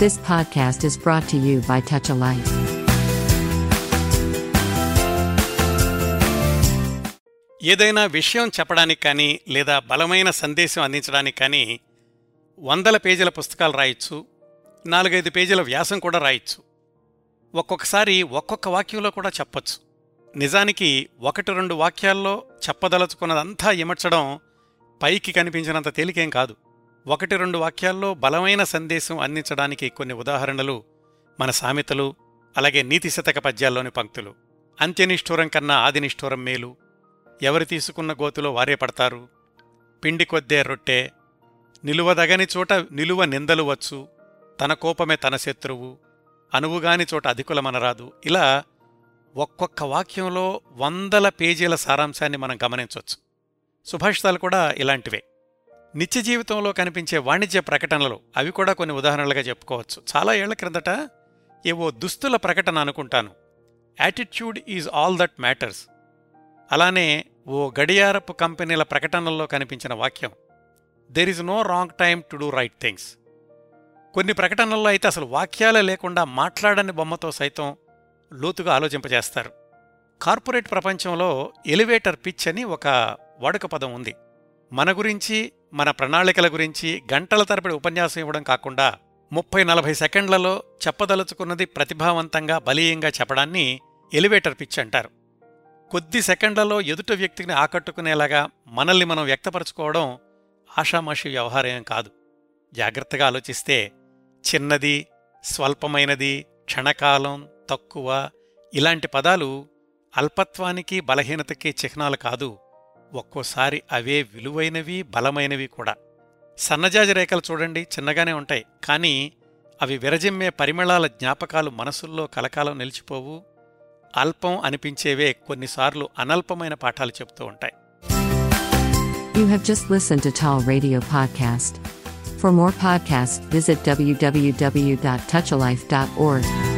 This podcast is brought to you by Touch a Life. ఏదైనా విషయం చెప్పడానికి కానీ లేదా బలమైన సందేశం అందించడానికి కానీ వందల పేజీల పుస్తకాలు రాయొచ్చు నాలుగైదు పేజీల వ్యాసం కూడా రాయొచ్చు. ఒక్కొక్కసారి ఒక్కొక్క వాక్యంలో కూడా చెప్పొచ్చు. నిజానికి ఒకటి రెండు వాక్యాల్లో చెప్పదలుచుకున్నదంతా ఇమర్చడం పైకి కనిపించినంత తేలికేం కాదు. ఒకటి రెండు వాక్యాల్లో బలమైన సందేశం అందించడానికి కొన్ని ఉదాహరణలు మన సామెతలు అలాగే నీతి శతక పద్యాల్లోని పంక్తులు. అంత్యనిష్ఠూరం కన్నా ఆదినిష్ఠూరం మేలు. ఎవరు తీసుకున్న గోతులో వారే పడతారు. పిండి కొద్దే రొట్టె. నిలువదగని చోట నిలువ నిందలు వచ్చు. తన కోపమే తన శత్రువు. అనువుగాని చోట అధికులమనరాదు. ఇలా ఒక్కొక్క వాక్యంలో వందల పేజీల సారాంశాన్ని మనం గమనించవచ్చు సుభాషితాలు కూడా ఇలాంటివే. నిత్య జీవితంలో కనిపించే వాణిజ్య ప్రకటనలు అవి కూడా కొన్ని ఉదాహరణలుగా చెప్పుకోవచ్చు. చాలా ఏళ్ళ క్రిందట ఏవో దుస్తుల ప్రకటన అనుకుంటాను. Attitude is all that matters అలానే ఓ గడియారపు కంపెనీల ప్రకటనల్లో కనిపించిన వాక్యం. There is no wrong time to do right things కొన్ని ప్రకటనల్లో అయితే అసలు వాక్యాలే లేకుండా మాట్లాడని బొమ్మతో సైతం లోతుగా ఆలోచింపజేస్తారు. కార్పొరేట్ ప్రపంచంలో ఎలివేటర్ పిచ్ అని ఒక వాడుక పదం ఉంది. మన గురించి మన ప్రణాళికల గురించి గంటల తరబడి ఉపన్యాసం ఇవ్వడం కాకుండా ముప్పై నలభై సెకండ్లలో చెప్పదలుచుకున్నది ప్రతిభావంతంగా బలీయంగా చెప్పడాన్ని ఎలివేటర్ పిచ్ అంటారు. కొద్ది సెకండ్లలో ఎదుట వ్యక్తిని ఆకట్టుకునేలాగా మనల్ని మనం వ్యక్తపరచుకోవడం ఆషామాషి వ్యవహారం కాదు. జాగ్రత్తగా ఆలోచిస్తే చిన్నది స్వల్పమైనది క్షణకాలం తక్కువ ఇలాంటి పదాలు అల్పత్వానికి బలహీనతకి చిహ్నాలు కాదు. ఒక్కోసారి అవే విలువైనవి బలమైనవి కూడా సన్నజాజి రేఖలు చూడండి చిన్నగానే ఉంటాయి కానీ అవి విరజిమ్మే పరిమళాల జ్ఞాపకాలు మనసుల్లో కలకాలం నిలిచిపోవు అల్పం అనిపించేవే కొన్నిసార్లు అనల్పమైన పాఠాలు చెప్తూ ఉంటాయి You have just listened to Tall Radio Podcast. For more podcasts, visit www.touchalife.org.